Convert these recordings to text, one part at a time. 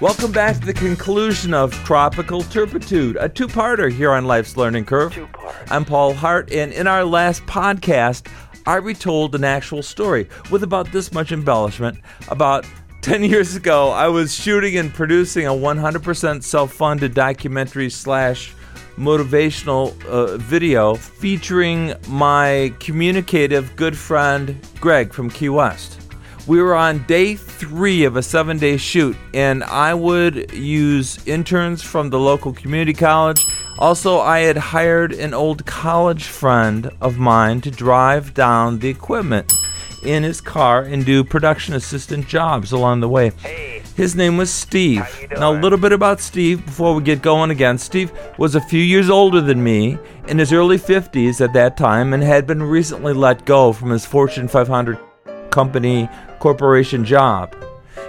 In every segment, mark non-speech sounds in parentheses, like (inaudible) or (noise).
Welcome back to the conclusion of Tropical Turpitude, a two parter here on Life's Learning Curve. Two-part. I'm Paul Hart, and in our last podcast, I retold an actual story with about this much embellishment. About 10 (laughs) years ago, I was shooting and producing a 100% self funded documentary slash motivational uh, video featuring my communicative good friend Greg from Key West. We were on day three of a seven day shoot, and I would use interns from the local community college. Also, I had hired an old college friend of mine to drive down the equipment in his car and do production assistant jobs along the way. Hey. His name was Steve. Now, a little bit about Steve before we get going again. Steve was a few years older than me, in his early 50s at that time, and had been recently let go from his Fortune 500 company corporation job.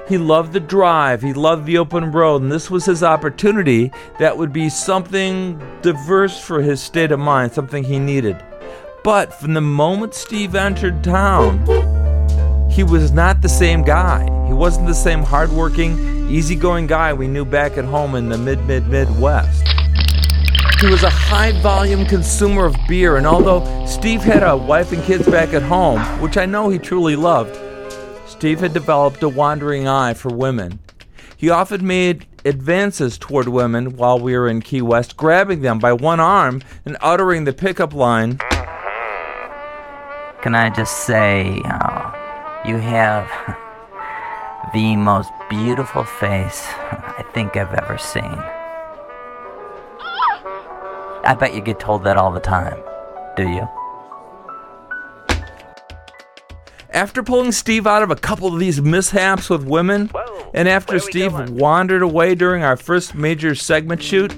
He loved the drive, he loved the open road, and this was his opportunity that would be something diverse for his state of mind, something he needed. But from the moment Steve entered town, he was not the same guy. He wasn't the same hardworking, easygoing guy we knew back at home in the mid mid Midwest. He was a high volume consumer of beer, and although Steve had a wife and kids back at home, which I know he truly loved, Steve had developed a wandering eye for women. He often made advances toward women while we were in Key West, grabbing them by one arm and uttering the pickup line, Can I just say, uh, you have the most beautiful face I think I've ever seen. I bet you get told that all the time. Do you? After pulling Steve out of a couple of these mishaps with women, Whoa, and after where are we Steve going? wandered away during our first major segment shoot,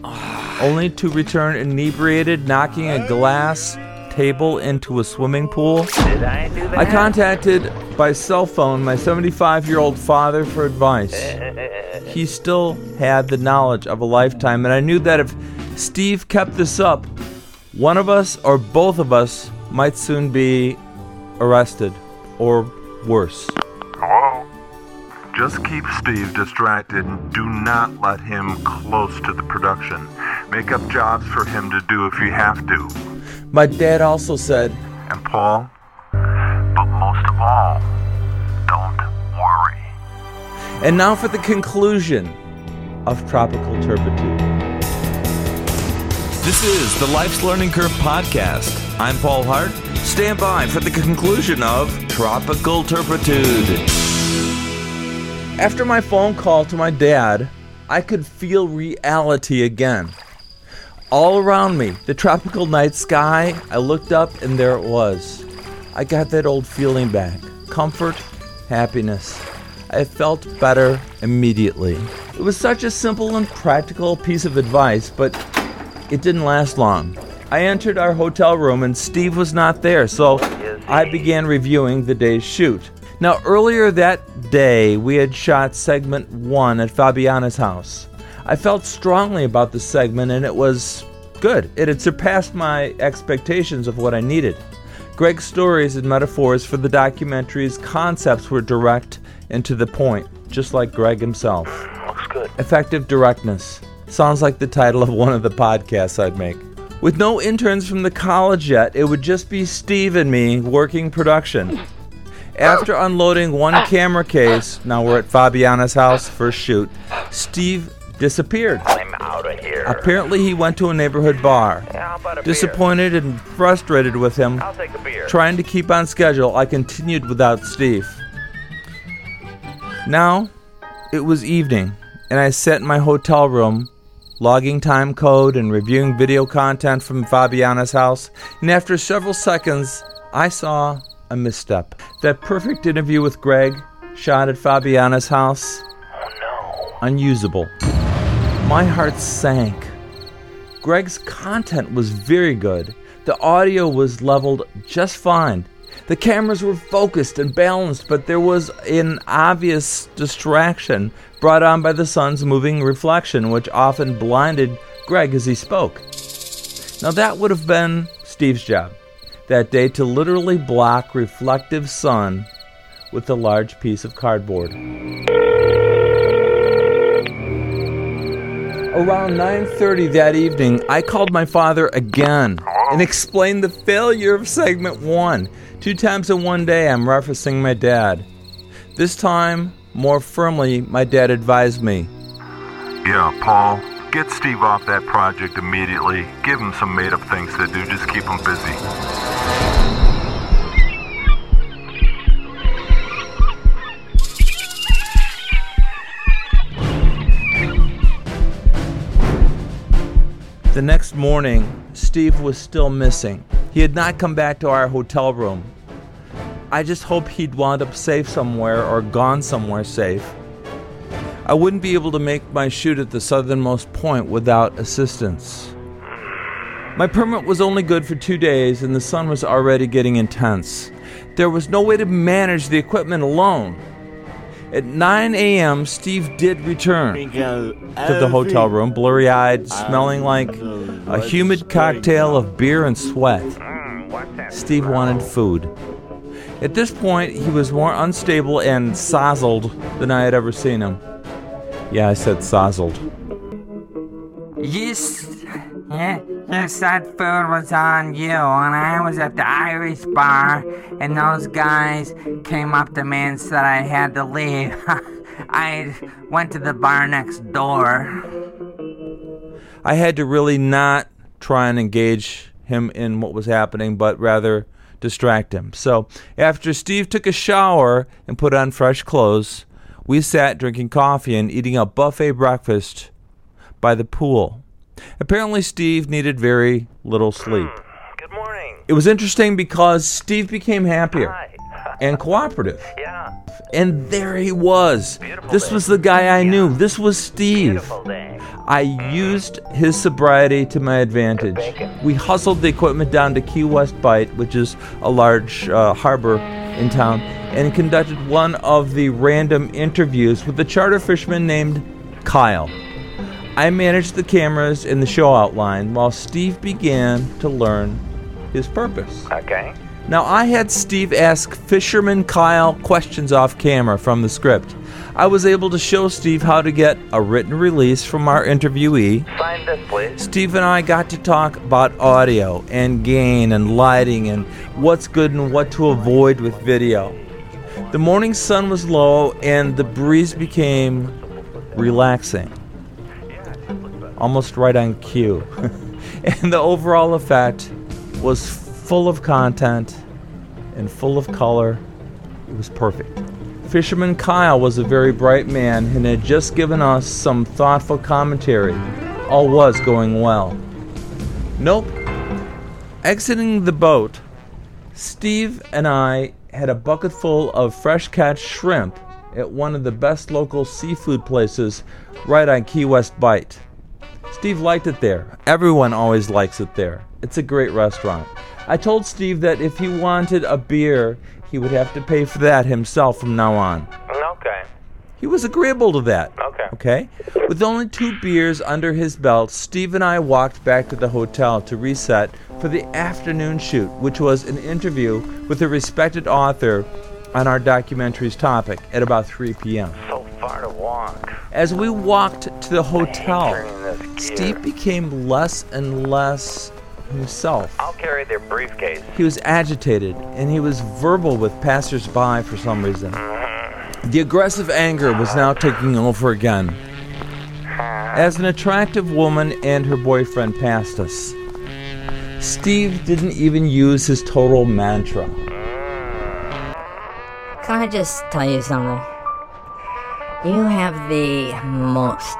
only to return inebriated, knocking a glass table into a swimming pool, I? I contacted by cell phone my 75 year old father for advice. (laughs) He still had the knowledge of a lifetime, and I knew that if Steve kept this up, one of us or both of us might soon be arrested or worse. Hello? Just keep Steve distracted and do not let him close to the production. Make up jobs for him to do if you have to. My dad also said, And Paul? But most of all, don't worry. and now for the conclusion of Tropical Turpitude. This is the Life's Learning Curve podcast. I'm Paul Hart. Stand by for the conclusion of Tropical Turpitude. After my phone call to my dad, I could feel reality again. All around me, the tropical night sky, I looked up and there it was. I got that old feeling back comfort, happiness. I felt better immediately. It was such a simple and practical piece of advice, but it didn't last long. I entered our hotel room and Steve was not there, so I began reviewing the day's shoot. Now, earlier that day, we had shot segment one at Fabiana's house. I felt strongly about the segment and it was good. It had surpassed my expectations of what I needed. Greg's stories and metaphors for the documentary's concepts were direct and to the point, just like Greg himself. Mm, looks good. Effective directness. Sounds like the title of one of the podcasts I'd make. With no interns from the college yet, it would just be Steve and me working production. After unloading one camera case, now we're at Fabiana's house for a shoot, Steve disappeared. I'm out of here. Apparently, he went to a neighborhood bar. Yeah, a Disappointed and frustrated with him. I'll take a beer. trying to keep on schedule, I continued without Steve. Now, it was evening, and I sat in my hotel room, logging time code and reviewing video content from Fabiana's house, and after several seconds, I saw a misstep. That perfect interview with Greg, shot at Fabiana's house, Oh no. unusable. My heart sank. Greg's content was very good. The audio was leveled just fine. The cameras were focused and balanced, but there was an obvious distraction brought on by the sun's moving reflection, which often blinded Greg as he spoke. Now, that would have been Steve's job that day to literally block reflective sun with a large piece of cardboard. Around 9:30 that evening, I called my father again and explained the failure of segment 1. Two times in one day I'm referencing my dad. This time, more firmly, my dad advised me. Yeah, Paul, get Steve off that project immediately. Give him some made up things to do. Just keep him busy. The next morning, Steve was still missing. He had not come back to our hotel room. I just hope he'd wound up safe somewhere or gone somewhere safe. I wouldn't be able to make my shoot at the southernmost point without assistance. My permit was only good for two days, and the sun was already getting intense. There was no way to manage the equipment alone. At 9 a.m., Steve did return to the hotel room, blurry eyed, smelling like a humid cocktail of beer and sweat. Steve wanted food. At this point, he was more unstable and sozzled than I had ever seen him. Yeah, I said sozzled. Yes, yeah, you said food was on you, and I was at the Irish bar, and those guys came up to me and said I had to leave. (laughs) I went to the bar next door. I had to really not try and engage him in what was happening, but rather distract him. So after Steve took a shower and put on fresh clothes, we sat drinking coffee and eating a buffet breakfast by the pool. Apparently, Steve needed very little sleep. Hmm. Good morning. It was interesting because Steve became happier Hi. And cooperative. Yeah. And there he was. Beautiful This was the guy I knew. This was Steve. I used his sobriety to my advantage. We hustled the equipment down to Key West Bight, which is a large uh, harbor in town, and conducted one of the random interviews with a charter fisherman named Kyle. I managed the cameras and the show outline while Steve began to learn his purpose. Okay. Now, I had Steve ask Fisherman Kyle questions off camera from the script. I was able to show Steve how to get a written release from our interviewee. Sign this, please. Steve and I got to talk about audio and gain and lighting and what's good and what to avoid with video. The morning sun was low and the breeze became relaxing. Almost right on cue. (laughs) and the overall effect was full of content and full of color. It was perfect. Fisherman Kyle was a very bright man and had just given us some thoughtful commentary. All was going well. Nope. Exiting the boat, Steve and I had a bucket full of fresh catch shrimp at one of the best local seafood places right on Key West Bight. Steve liked it there. Everyone always likes it there. It's a great restaurant. I told Steve that if he wanted a beer, he would have to pay for that himself from now on. Okay. He was agreeable to that. Okay. Okay? With only two beers under his belt, Steve and I walked back to the hotel to reset for the afternoon shoot, which was an interview with a respected author on our documentary's topic at about 3 p.m. So far to walk. As we walked to the hotel, Turning this gear. Steve became less and less himself. I'll carry their briefcase. He was agitated and he was verbal with passersby for some reason. Mm-hmm. The aggressive anger was now taking over again. As an attractive woman and her boyfriend passed us, Steve didn't even use his total mantra. Can I just tell you something? You have the most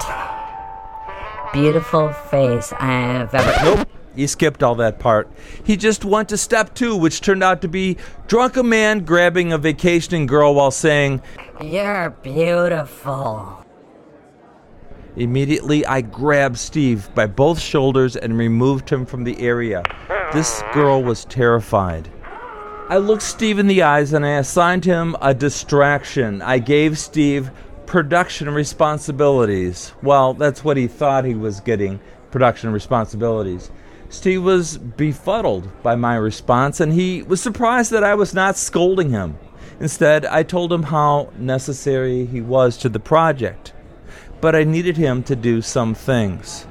beautiful face I have ever. Nope. He skipped all that part. He just went to step two, which turned out to be drunk a man grabbing a vacationing girl while saying, You're beautiful. Immediately, I grabbed Steve by both shoulders and removed him from the area. This girl was terrified. I looked Steve in the eyes and I assigned him a distraction. I gave Steve production responsibilities. Well, that's what he thought he was getting production responsibilities. Steve was befuddled by my response and he was surprised that I was not scolding him. Instead, I told him how necessary he was to the project. but I needed him to do some things.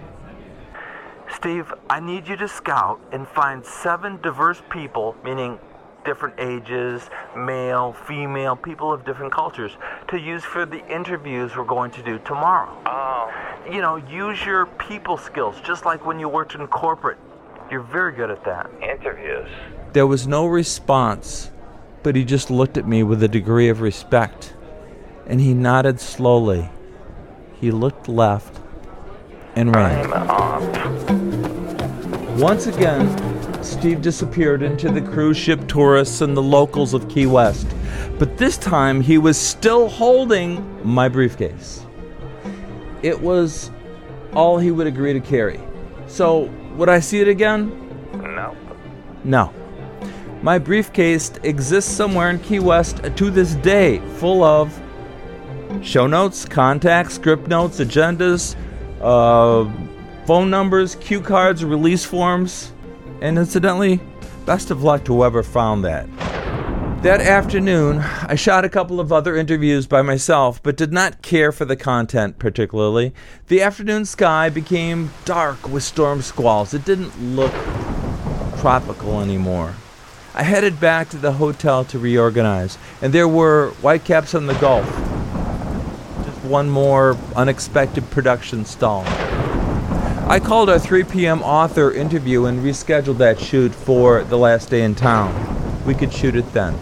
Steve, I need you to scout and find seven diverse people, meaning different ages, male, female, people of different cultures, to use for the interviews we're going to do tomorrow. Oh, You know, use your people skills, just like when you worked in corporate. You're very good at that. interviews. There was no response, but he just looked at me with a degree of respect, and he nodded slowly. He looked left and ran. Off. Once again, Steve disappeared into the cruise ship tourists and the locals of Key West. But this time he was still holding my briefcase. It was all he would agree to carry. So, would I see it again? No. No. My briefcase exists somewhere in Key West to this day, full of show notes, contacts, script notes, agendas, uh, phone numbers, cue cards, release forms, and incidentally, best of luck to whoever found that. That afternoon, I shot a couple of other interviews by myself, but did not care for the content particularly. The afternoon sky became dark with storm squalls. It didn't look tropical anymore. I headed back to the hotel to reorganize, and there were Whitecaps on the Gulf. Just one more unexpected production stall. I called our 3 p.m. author interview and rescheduled that shoot for the last day in town. We could shoot it then.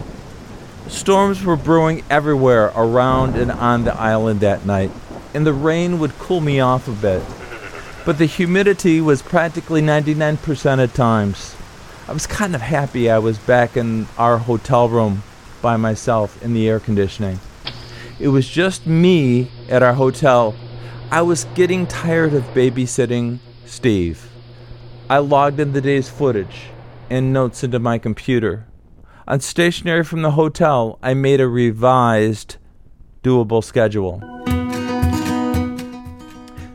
Storms were brewing everywhere around and on the island that night, and the rain would cool me off a bit. But the humidity was practically 99% at times. I was kind of happy I was back in our hotel room by myself in the air conditioning. It was just me at our hotel. I was getting tired of babysitting Steve. I logged in the day's footage and notes into my computer. On stationery from the hotel, I made a revised, doable schedule.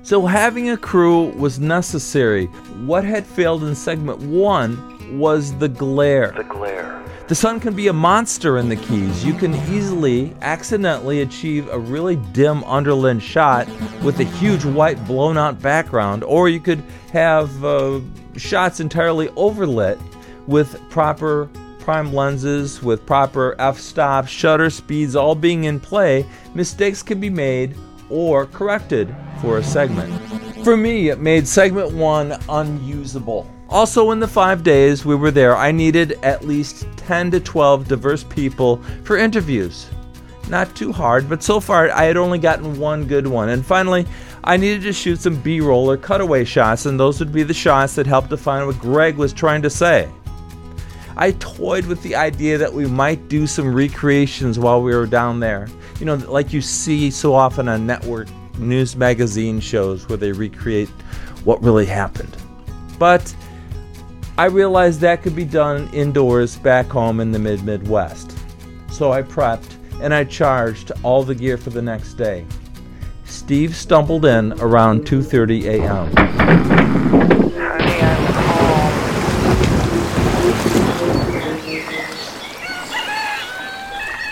So, having a crew was necessary. What had failed in segment one was the glare. The glare. The sun can be a monster in the Keys. You can easily, accidentally achieve a really dim underland shot with a huge white blown out background, or you could have uh, shots entirely overlit with proper prime lenses, with proper f stops, shutter speeds all being in play. Mistakes can be made or corrected for a segment. For me, it made segment one unusable. Also, in the five days we were there, I needed at least 10 to 12 diverse people for interviews. Not too hard, but so far I had only gotten one good one. And finally, I needed to shoot some B roll or cutaway shots, and those would be the shots that helped define what Greg was trying to say. I toyed with the idea that we might do some recreations while we were down there. You know, like you see so often on network news magazine shows where they recreate what really happened. But I realized that could be done indoors back home in the mid Midwest. So I prepped and I charged all the gear for the next day. Steve stumbled in around 2:30 a.m. Honey, I'm home.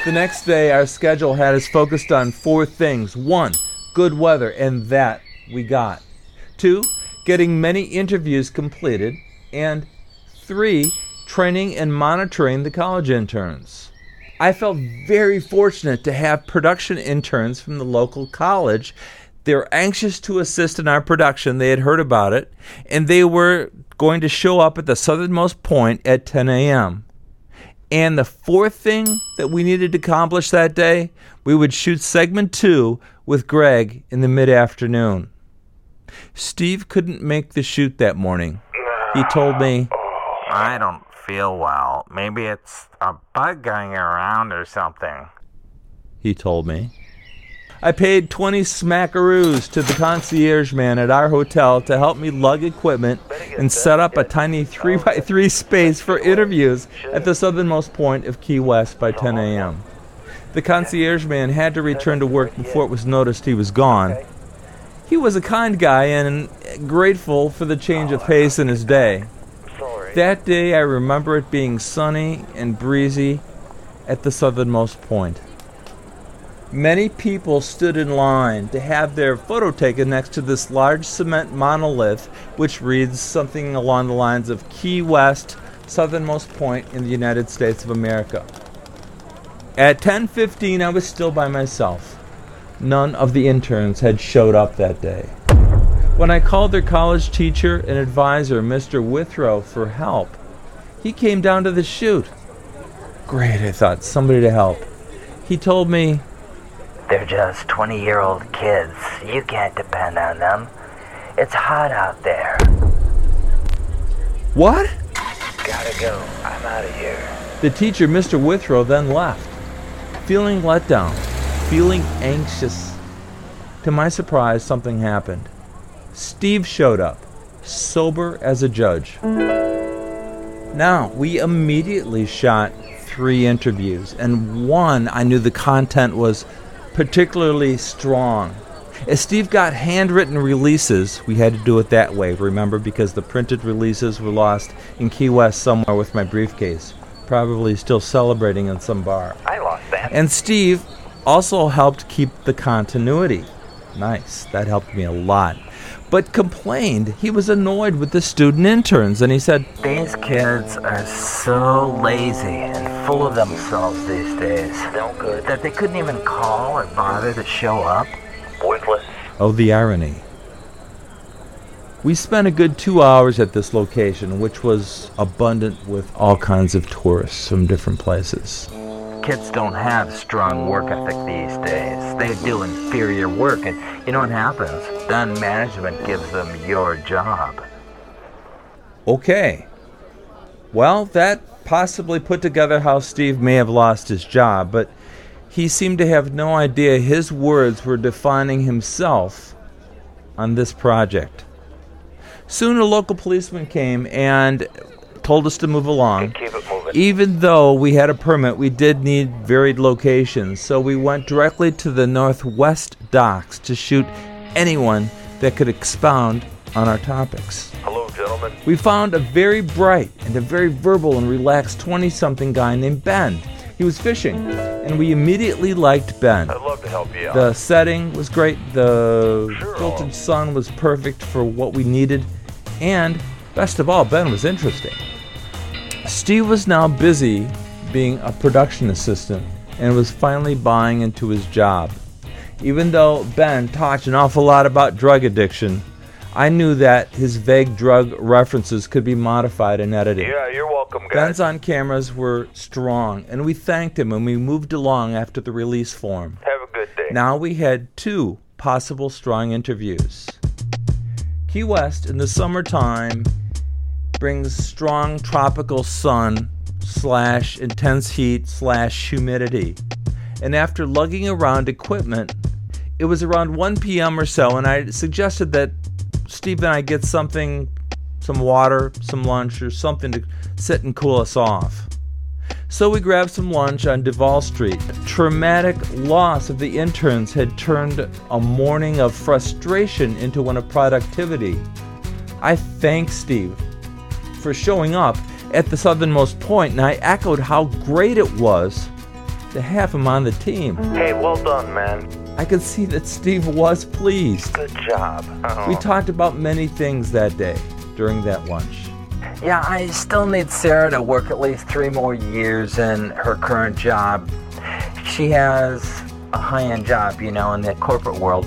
The next day, our schedule had us focused on four things. One, good weather, and that we got. Two, getting many interviews completed. And three, training and monitoring the college interns. I felt very fortunate to have production interns from the local college. They were anxious to assist in our production. They had heard about it, and they were going to show up at the southernmost point at 10 a.m. And the fourth thing that we needed to accomplish that day, we would shoot segment two with Greg in the mid afternoon. Steve couldn't make the shoot that morning. He told me, I don't feel well. Maybe it's a bug going around or something. he told me. I paid 20 smackaroos to the concierge man at our hotel to help me lug equipment and set up a tiny 3x3 space for interviews at the southernmost point of Key West by 10 a.m. The concierge man had to return to work before it was noticed he was gone. He was a kind guy and grateful for the change of pace in his day. That day, I remember it being sunny and breezy at the southernmost point. Many people stood in line to have their photo taken next to this large cement monolith, which reads something along the lines of Key West, southernmost point in the United States of America. At 10:15, I was still by myself. None of the interns had showed up that day. When I called their college teacher and advisor, Mr. Withrow, for help, he came down to the shoot. Great, I thought, somebody to help. He told me, They're just 20 year old kids. You can't depend on them. It's hot out there. What? Gotta go. I'm out of here. The teacher, Mr. Withrow, then left, feeling let down, feeling anxious. To my surprise, something happened. Steve showed up, sober as a judge. Now, we immediately shot three interviews, and one I knew the content was particularly strong. As Steve got handwritten releases, we had to do it that way, remember, because the printed releases were lost in Key West somewhere with my briefcase, probably still celebrating in some bar. I lost that. And Steve also helped keep the continuity. Nice, that helped me a lot. But complained he was annoyed with the student interns, and he said, These kids are so lazy and full of themselves these days No good. that they couldn't even call or bother to show up. Worthless. Oh, the irony. We spent a good two hours at this location, which was abundant with all kinds of tourists from different places. Kids don't have strong work ethic these days. They do inferior work, and you know what happens? Then management gives them your job. Okay. Well, that possibly put together how Steve may have lost his job, but he seemed to have no idea his words were defining himself on this project. Soon a local policeman came and told us to move along. Keep it. Even though we had a permit, we did need varied locations, so we went directly to the Northwest docks to shoot anyone that could expound on our topics. Hello, gentlemen. We found a very bright and a very verbal and relaxed 20 something guy named Ben. He was fishing, and we immediately liked Ben. I'd love to help you out. The setting was great, the Sure. filtered sun was perfect for what we needed, and best of all, Ben was interesting. Steve was now busy being a production assistant and was finally buying into his job. Even though Ben talked an awful lot about drug addiction, I knew that his vague drug references could be modified in editing. yeah, you're welcome, guys. Ben's on cameras were strong, and we thanked him and we moved along after the release form. Have a good day. Now we had two possible strong interviews. Key West in the summertime brings strong tropical sun slash intense heat slash humidity. And after lugging around equipment, it was around 1 p.m. or so, and I suggested that Steve and I get something, some water, some lunch, or something to sit and cool us off. So we grabbed some lunch on Duval Street. Traumatic loss of the interns had turned a morning of frustration into one of productivity. I thanked Steve for showing up at the southernmost point, and I echoed how great it was to have him on the team. Hey, well done, man. I could see that Steve was pleased. Good job. Oh. We talked about many things that day during that lunch. Yeah, I still need Sarah to work at least three more years in her current job. She has a high end job, you know, in the corporate world.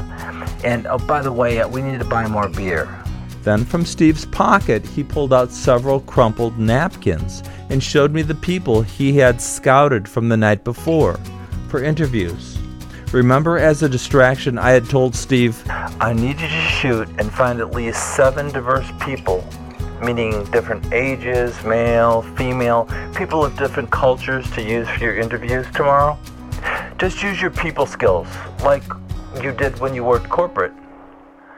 And oh, by the way, uh, we need to buy more beer. Then from Steve's pocket, he pulled out several crumpled napkins and showed me the people he had scouted from the night before for interviews. Remember, as a distraction, I had told Steve, I need you to shoot and find at least seven diverse people, meaning different ages, male, female, people of different cultures to use for your interviews tomorrow. Just use your people skills, like you did when you worked corporate.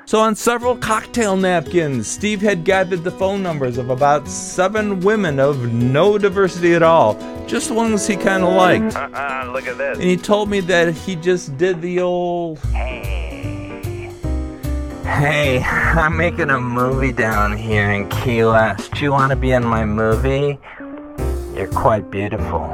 So, on several cocktail napkins, Steve had gathered the phone numbers of about seven women of no diversity at all, just ones he kind of liked. (laughs) Look at this. And he told me that he just did the old. Hey, Hey, (laughs) I'm making a movie down here in Key West. Do you want to be in my movie? You're quite beautiful.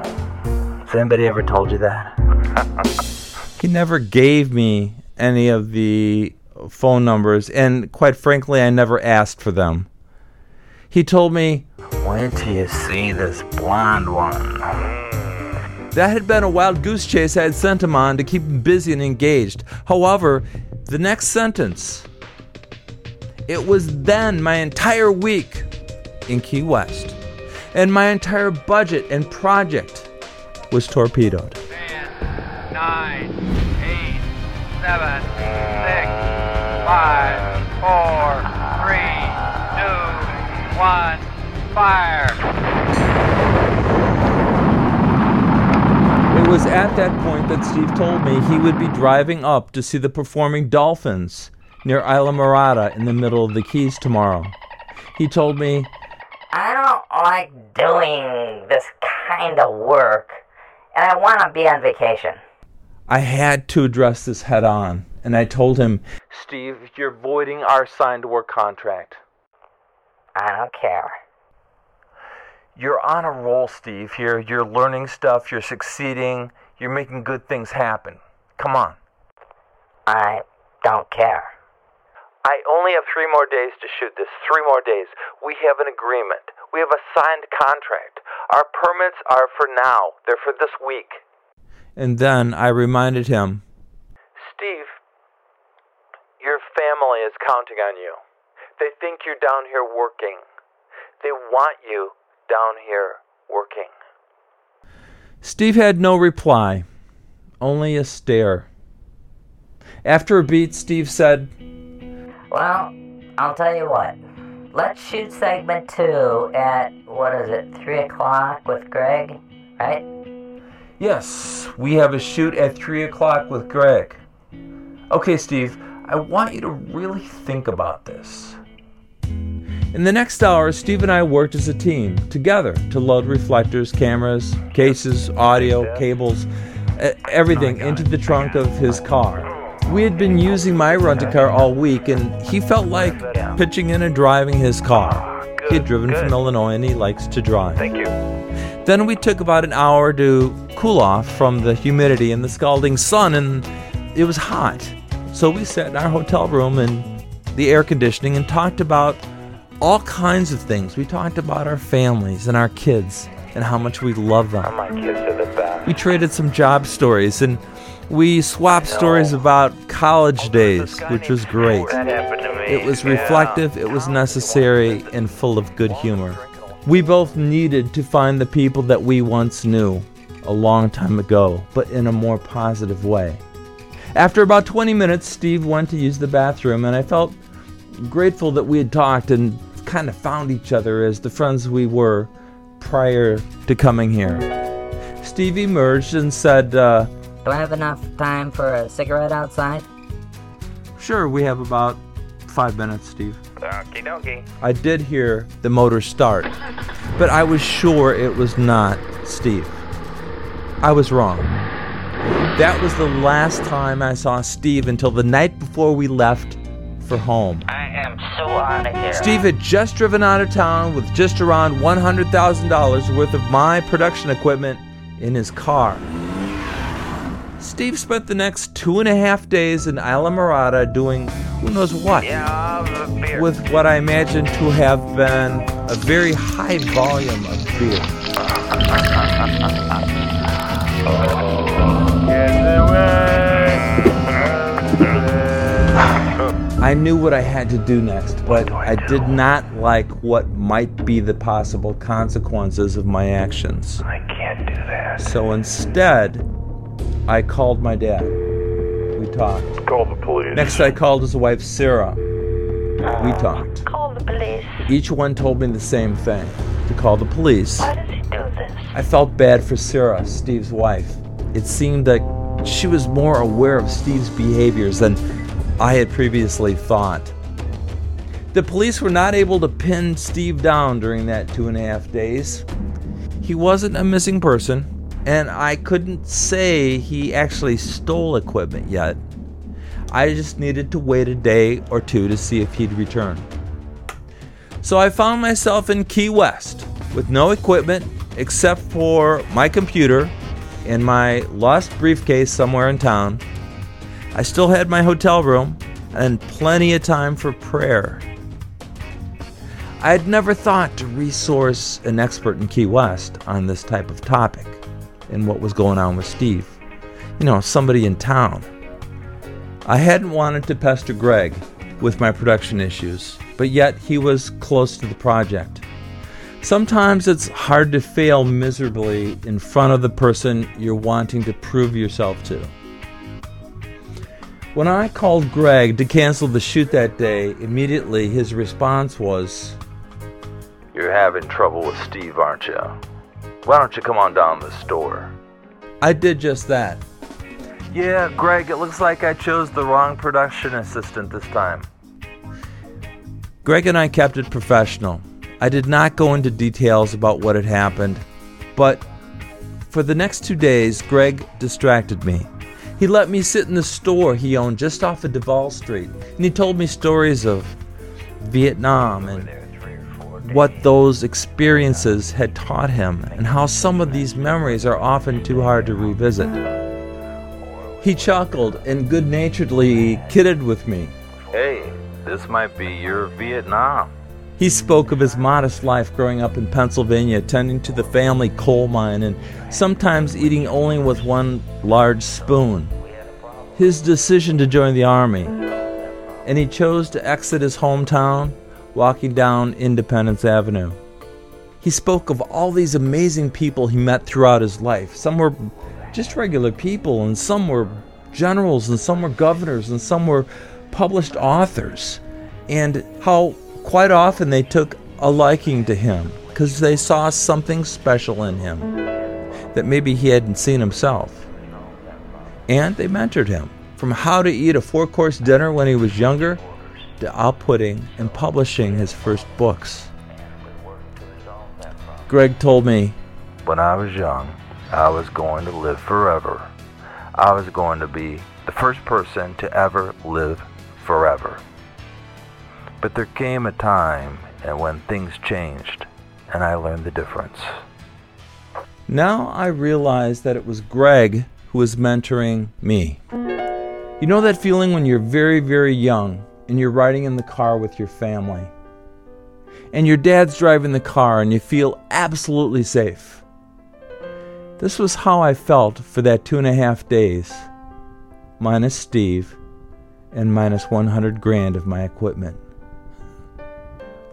Has anybody ever told you that? (laughs) He never gave me any of the phone numbers, and quite frankly, I never asked for them. He told me Wait till you see this blonde one. that had been a wild goose chase I had sent him on to keep him busy and engaged. However, the next sentence, it was then my entire week in Key West, and my entire budget and project was torpedoed. nine, eight, seven, six, five, four, three, two, one, fire. It was at that point that Steve told me he would be driving up to see the performing dolphins near Islamorada in the middle of the Keys tomorrow. He told me, I don't like doing this kind of work, and I want to be on vacation. I had to address this head on, and I told him, Steve, you're voiding our signed work contract. I don't care. You're on a roll, Steve. Here, you're learning stuff. You're succeeding. You're making good things happen. Come on. I don't care. I only have three more days to shoot this. Three more days. We have an agreement. We have a signed contract. Our permits are for now. They're for this week. And then I reminded him, Steve, your family is counting on you. They think you're down here working. They want you down here working. Steve had no reply, only a stare. After a beat, Steve said, Well, I'll tell you what. Let's shoot segment two at, what is it, 3 o'clock with Greg, right? Yes, we have a shoot at 3 o'clock with Greg. Okay, Steve, I want you to really think about this. In the next hour, Steve and I worked as a team together to load reflectors, cameras, cases, audio, cables, everything oh into the trunk of his car. We had been using my rented car all week, and he felt like pitching in and driving his car. He had driven from Illinois and he likes to drive. Thank you. Then we took about an hour to cool off from the humidity and the scalding sun, and it was hot. So we sat in our hotel room and the air conditioning and talked about all kinds of things. We talked about our families and our kids and how much we love them. My kids are the best. We traded some job stories and we swapped stories about college days, which was great. That happened to me. It was reflective, it was necessary, and full of good humor. We both needed to find the people that we once knew a long time ago, but in a more positive way. After about 20 minutes, Steve went to use the bathroom, and I felt grateful that we had talked and kind of found each other as the friends we were prior to coming here. Steve emerged and said, uh, Do I have enough time for a cigarette outside? Sure, we have about five minutes, Steve. Okie dokie. I did hear the motor start, but I was sure it was not Steve. I was wrong. That was the last time I saw Steve until the night before we left for home. I am so out of here. Steve had just driven out of town with just around $100,000 worth of my production equipment in his car. Steve spent the next two and a half days in Islamorada doing who knows what Yeah, with what I imagine to have been a very high volume of beer. (laughs) I knew what I had to do next, but I did not like what might be the possible consequences of my actions. I can't do that. So instead, I called my dad. We talked. Call the police. Next, I called his wife, Sarah. We uh, talked. Call the police. Each one told me the same thing to call the police. Why does he do this? I felt bad for Sarah, Steve's wife. It seemed like she was more aware of Steve's behaviors than I had previously thought. The police were not able to pin Steve down during that two and a half days. He wasn't a missing person, and I couldn't say he actually stole equipment yet. I just needed to wait a day or two to see if he'd return. So I found myself in Key West with no equipment except for my computer and my lost briefcase somewhere in town I still had my hotel room and plenty of time for prayer. I had never thought to resource an expert in Key West on this type of topic and what was going on with Steve. You know, somebody in town. I hadn't wanted to pester Greg with my production issues, but yet he was close to the project. Sometimes it's hard to fail miserably in front of the person you're wanting to prove yourself to. When I called Greg to cancel the shoot that day, immediately his response was, You're having trouble with Steve, aren't you? Why don't you come on down to the store? I did just that. Yeah, Greg, it looks like I chose the wrong production assistant this time. Greg and I kept it professional. I did not go into details about what had happened, but for the next two days, Greg distracted me. He let me sit in the store he owned just off of Duval Street, and he told me stories of Vietnam and what those experiences had taught him, and how some of these memories are often too hard to revisit. He chuckled and good naturedly kidded with me. Hey, this might be your Vietnam. He spoke of his modest life growing up in Pennsylvania, tending to the family coal mine, and sometimes eating only with one large spoon. His decision to join the Army, and he chose to exit his hometown, walking down Independence Avenue. He spoke of all these amazing people he met throughout his life. Some were just regular people, and some were generals, and some were governors, and some were published authors, and how quite often they took a liking to him because they saw something special in him that maybe he hadn't seen himself. And they mentored him from how to eat a four course dinner when he was younger to outputting and publishing his first books. Greg told me, When I was young, I was going to live forever. I was going to be the first person to ever live forever. But there came a time and when things changed, and I learned the difference. Now I realize that it was Greg who was mentoring me. You know that feeling when you're very, very young and you're riding in the car with your family, and your dad's driving the car and you feel absolutely safe? This was how I felt for that two and a half days, minus Steve and minus 100 grand of my equipment.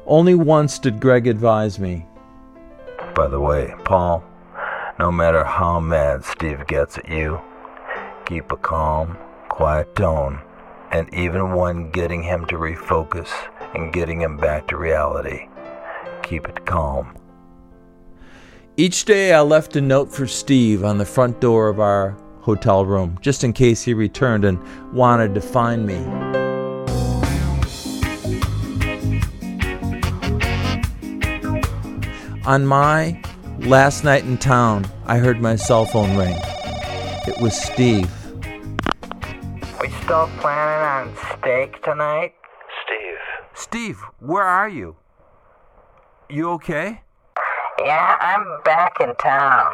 Only once did Greg advise me By the way, Paul, no matter how mad Steve gets at you, keep a calm, quiet tone, and even when getting him to refocus and getting him back to reality, keep it calm. Each day I left a note for Steve on the front door of our hotel room, just in case he returned and wanted to find me. On my last night in town, I heard my cell phone ring. It was Steve. We still planning on steak tonight? Steve. Steve, where are you? You okay? Yeah, I'm back in town.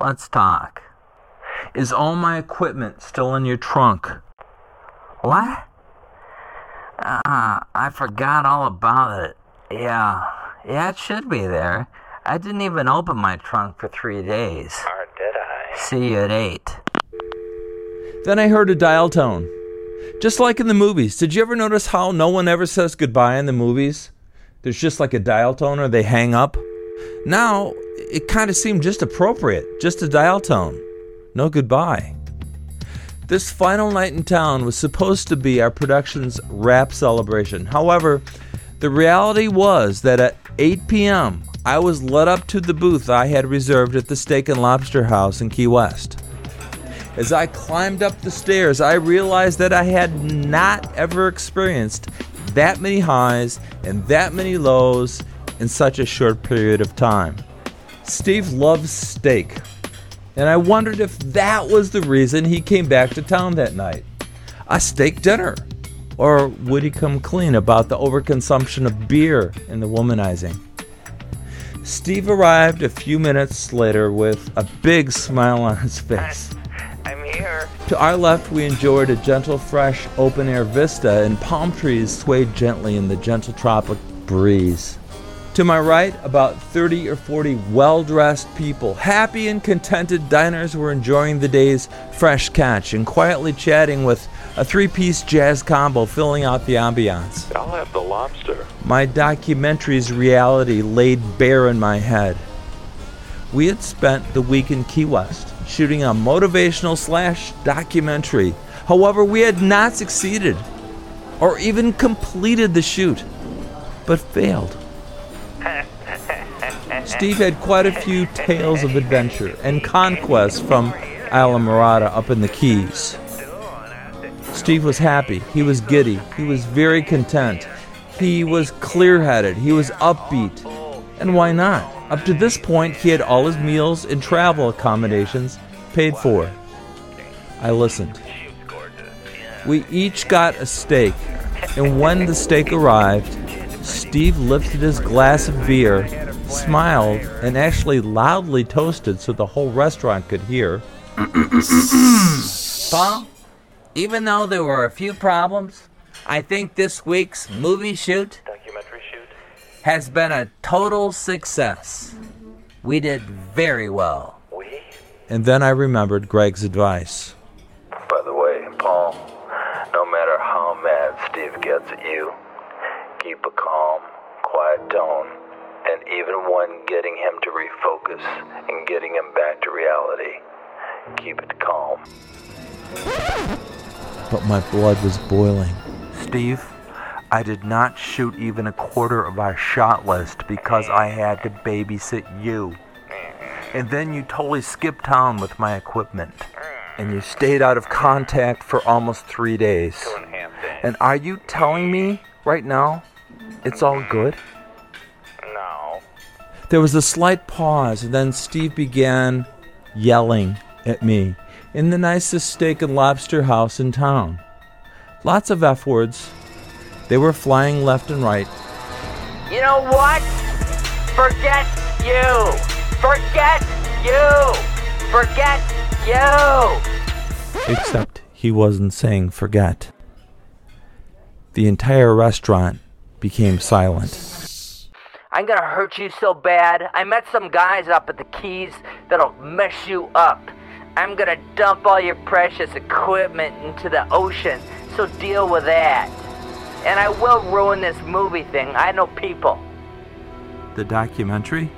Let's talk. Is all my equipment still in your trunk? What? Ah, I forgot all about it. Yeah, yeah, it should be there. I didn't even open my trunk for three days. Or did I? See you at eight. Then I heard a dial tone. Just like in the movies. Did you ever notice how no one ever says goodbye in the movies? There's just like a dial tone or they hang up. Now, it kind of seemed just appropriate. Just a dial tone. No goodbye. This final night in town was supposed to be our production's wrap celebration. However, the reality was that at 8 p.m., I was led up to the booth I had reserved at the Steak and Lobster House in Key West. As I climbed up the stairs, I realized that I had not ever experienced that many highs and that many lows in such a short period of time. Steve loves steak, and I wondered if that was the reason he came back to town that night. A steak dinner. Or would he come clean about the overconsumption of beer and the womanizing? Steve arrived a few minutes later with a big smile on his face. (laughs) I'm here. To our left, we enjoyed a gentle, fresh, open air vista, and palm trees swayed gently in the gentle tropic breeze. To my right, about 30 or 40 well dressed people, happy and contented diners, were enjoying the day's fresh catch and quietly chatting with a three piece jazz combo filling out the ambiance. I'll have the lobster. My documentary's reality laid bare in my head. We had spent the week in Key West shooting a motivational slash documentary. However, we had not succeeded or even completed the shoot, but failed. Steve had quite a few tales of adventure and conquest from Islamorada up in the Keys. Steve was happy. He was giddy. He was very content. He was clear headed. He was upbeat. And why not? Up to this point, he had all his meals and travel accommodations paid for. I listened. We each got a steak, and when the steak arrived, Steve lifted his glass of beer, smiled, and actually loudly toasted so the whole restaurant could hear. (coughs) even though there were a few problems, I think this week's movie shoot Documentary shoot. has been a total success. We did very well. We? And then I remembered Greg's advice. By the way, Paul, no matter how mad Steve gets at you, keep a calm, quiet tone, and even when getting him to refocus and getting him back to reality, keep it calm. But my blood was boiling. Steve, I did not shoot even a quarter of our shot list because I had to babysit you. And then you totally skipped town with my equipment. And you stayed out of contact for almost three days. Two and a half days. And are you telling me right now it's all good? No. There was a slight pause, and then Steve began yelling at me in the nicest steak and lobster house in town. Lots of F words. They were flying left and right. You know what? Forget you! Forget you! Forget you! Except he wasn't saying forget. The entire restaurant became silent. I'm gonna hurt you so bad. I met some guys up at the Keys that'll mess you up. I'm gonna dump all your precious equipment into the ocean, so deal with that. And I will ruin this movie thing. I know people. The documentary?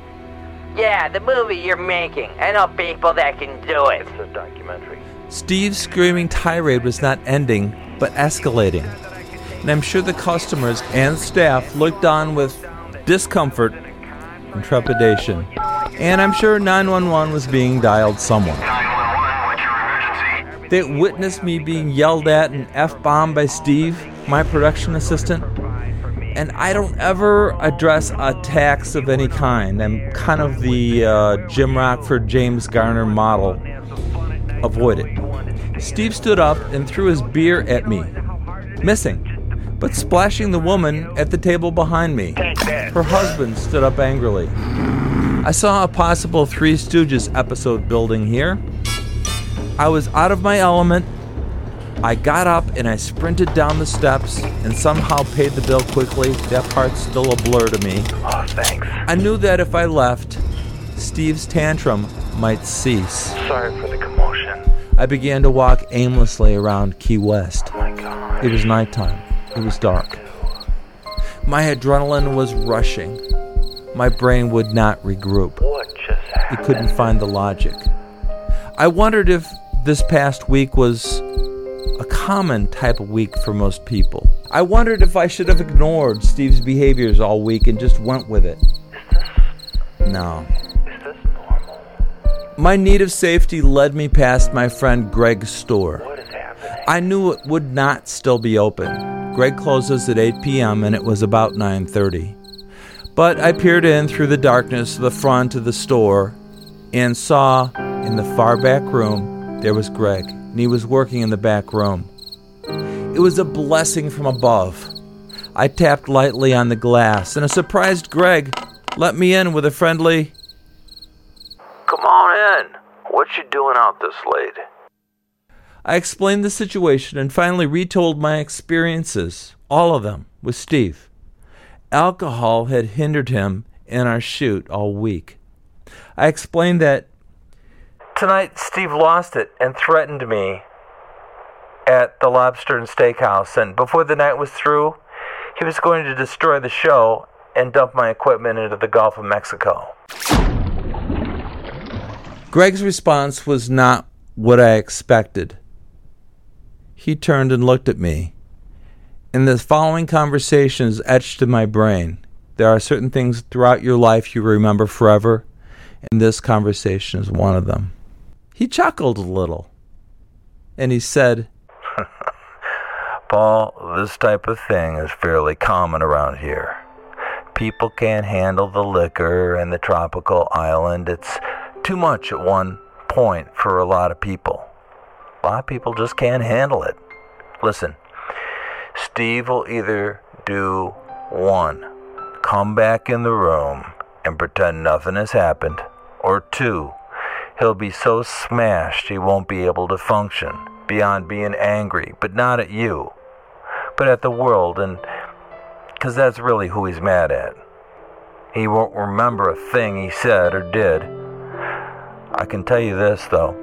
Yeah, the movie you're making. I know people that can do it. It's a documentary. Steve's screaming tirade was not ending, but escalating. And I'm sure the customers and staff looked on with discomfort and trepidation. And I'm sure 911 was being dialed somewhere. 911, what's your emergency? They witnessed me being yelled at and F bombed by Steve, my production assistant. And I don't ever address attacks of any kind. I'm kind of the uh, Jim Rockford, James Garner model. Avoid it. Steve stood up and threw his beer at me, missing, but splashing the woman at the table behind me. Her husband stood up angrily. I saw a possible Three Stooges episode building here. I was out of my element. I got up and I sprinted down the steps and somehow paid the bill quickly. That part's still a blur to me. Oh, thanks. I knew that if I left, Steve's tantrum might cease. Sorry for the commotion. I began to walk aimlessly around Key West. Oh my god. It was nighttime. It was dark. My adrenaline was rushing. My brain would not regroup. What just It couldn't find the logic. I wondered if this past week was a common type of week for most people. I wondered if I should have ignored Steve's behaviors all week and just went with it. No. Is this normal? My need of safety led me past my friend Greg's store. I knew it would not still be open. Greg closes at 8 p.m. and it was about 9:30. But I peered in through the darkness of the front of the store and saw in the far back room there was Greg, and he was working in the back room. It was a blessing from above. I tapped lightly on the glass, and a surprised Greg let me in with a friendly, Come on in. What you doing out this late? I explained the situation and finally retold my experiences, all of them, with Steve. Alcohol had hindered him in our shoot all week. I explained that Tonight, Steve lost it and threatened me at the Lobster and Steakhouse. And before the night was through, he was going to destroy the show and dump my equipment into the Gulf of Mexico. Greg's response was not what I expected. He turned and looked at me. And the following conversation is etched in my brain. There are certain things throughout your life you remember forever, and this conversation is one of them. He chuckled a little, and he said, (laughs) Paul, this type of thing is fairly common around here. People can't handle the liquor and the tropical island. It's too much at one point for a lot of people. A lot of people just can't handle it. Listen, Steve will either do one, come back in the room and pretend nothing has happened, or two, he'll be so smashed he won't be able to function beyond being angry, but not at you, but at the world, and because that's really who he's mad at. He won't remember a thing he said or did. I can tell you this, though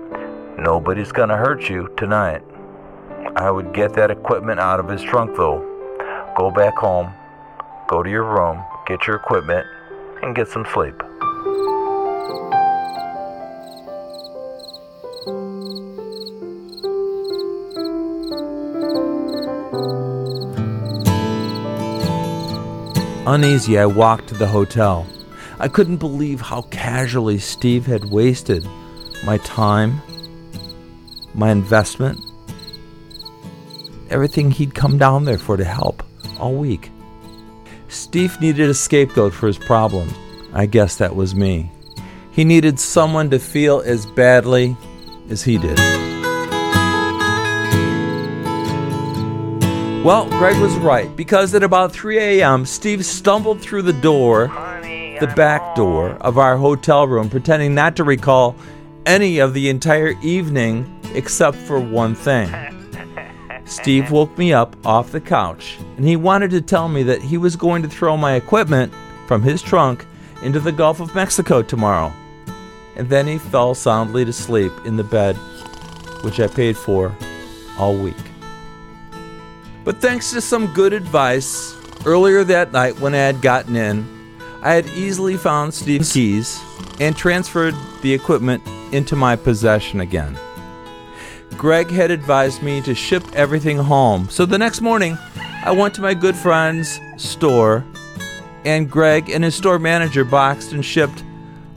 nobody's gonna hurt you tonight. I would get that equipment out of his trunk, though. Go back home, go to your room, get your equipment, and get some sleep. Uneasy, I walked to the hotel. I couldn't believe how casually Steve had wasted my time, my investment, everything he'd come down there for to help all week. Steve needed a scapegoat for his problems. I guess that was me. He needed someone to feel as badly as he did. Well, Greg was right because at about 3 a.m., Steve stumbled through the door, the back door of our hotel room, pretending not to recall any of the entire evening except for one thing. Steve woke me up off the couch and he wanted to tell me that he was going to throw my equipment from his trunk into the Gulf of Mexico tomorrow. And then he fell soundly to sleep in the bed, which I paid for all week. But thanks to some good advice, earlier that night when I had gotten in, I had easily found Steve's keys and transferred the equipment into my possession again. Greg had advised me to ship everything home, so the next morning I went to my good friend's store, and Greg and his store manager boxed and shipped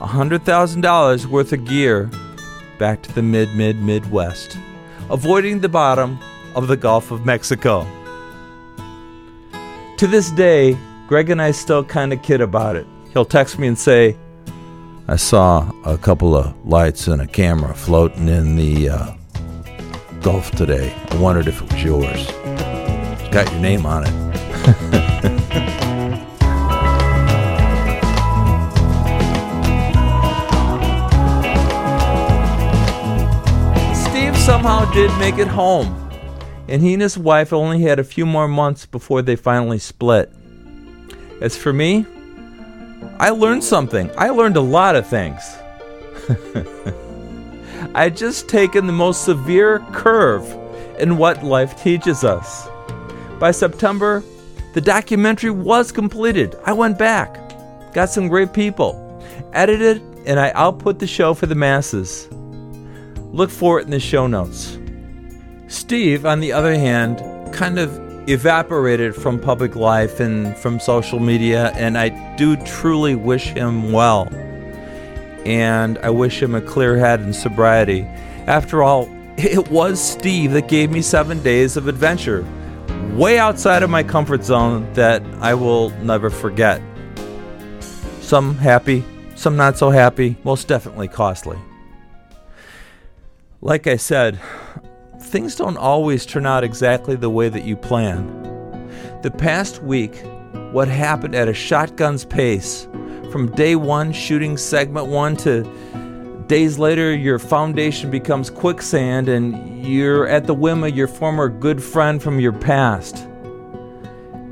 $100,000 worth of gear back to the mid mid Midwest, avoiding the bottom of the Gulf of Mexico. To this day, Greg and I still kind of kid about it. He'll text me and say, I saw a couple of lights and a camera floating in the uh, Gulf today. I wondered if it was yours. It's got your name on it. (laughs) Steve somehow did make it home and he and his wife only had a few more months before they finally split. As for me, I learned something. I learned a lot of things. (laughs) I just taken the most severe curve in what life teaches us. By September, the documentary was completed. I went back, got some great people, edited, and I output the show for the masses. Look for it in the show notes. Steve, on the other hand, kind of evaporated from public life and from social media, and I do truly wish him well. And I wish him a clear head and sobriety. After all, it was Steve that gave me seven days of adventure, way outside of my comfort zone that I will never forget. Some happy, some not so happy, most definitely costly. Like I said, things don't always turn out exactly the way that you plan. The past week, what happened at a shotgun's pace, from day one shooting segment one to Days later, your foundation becomes quicksand and you're at the whim of your former good friend from your past.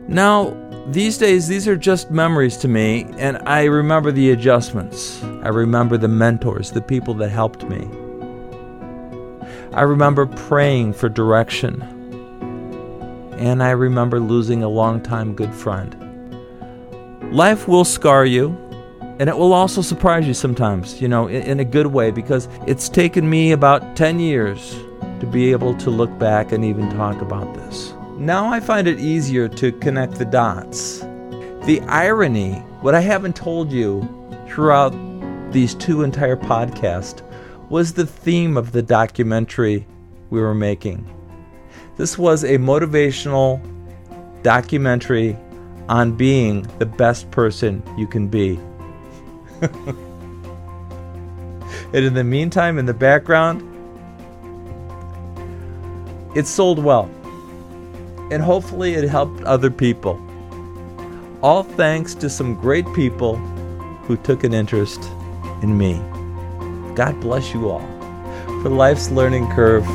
Now, these days, these are just memories to me, and I remember the adjustments. I remember the mentors, the people that helped me. I remember praying for direction. And I remember losing a longtime good friend. Life will scar you, and it will also surprise you sometimes, you know, in, in, a good way, because it's taken me about 10 years to be able to look back and even talk about this. Now I find it easier to connect the dots. The irony, what I haven't told you throughout these two entire podcasts, was the theme of the documentary we were making. This was a motivational documentary on being the best person you can be. (laughs) and in the meantime, in the background, it sold well. And hopefully, it helped other people. All thanks to some great people who took an interest in me. God bless you all. For Life's Learning Curve,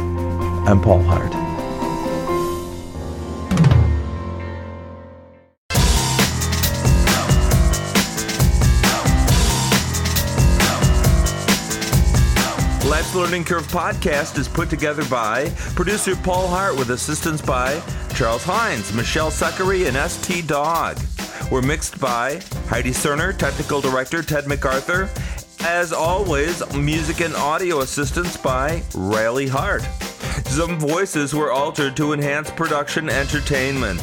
I'm Paul Hart. Life's Learning Curve podcast is put together by producer Paul Hart with assistance by Charles Hines, Michelle Suckery, and ST Dog. We're mixed by Heidi Cerner, technical director Ted MacArthur, as always, music and audio assistance by Riley Hart. Some voices were altered to enhance production entertainment.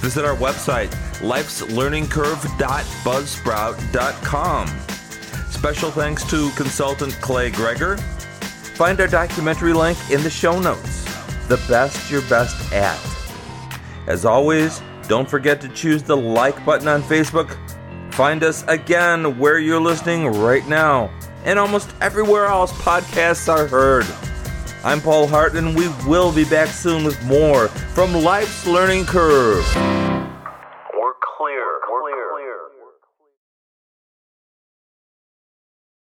Visit our website, lifeslearningcurve.buzzsprout.com. Special thanks to consultant Clay Greger. Find our documentary link in the show notes. The best you're best at. As always, don't forget to choose the like button on Facebook Find us again where you're listening right now and almost everywhere else podcasts are heard. I'm Paul Hart, and we will be back soon with more from Life's Learning Curve.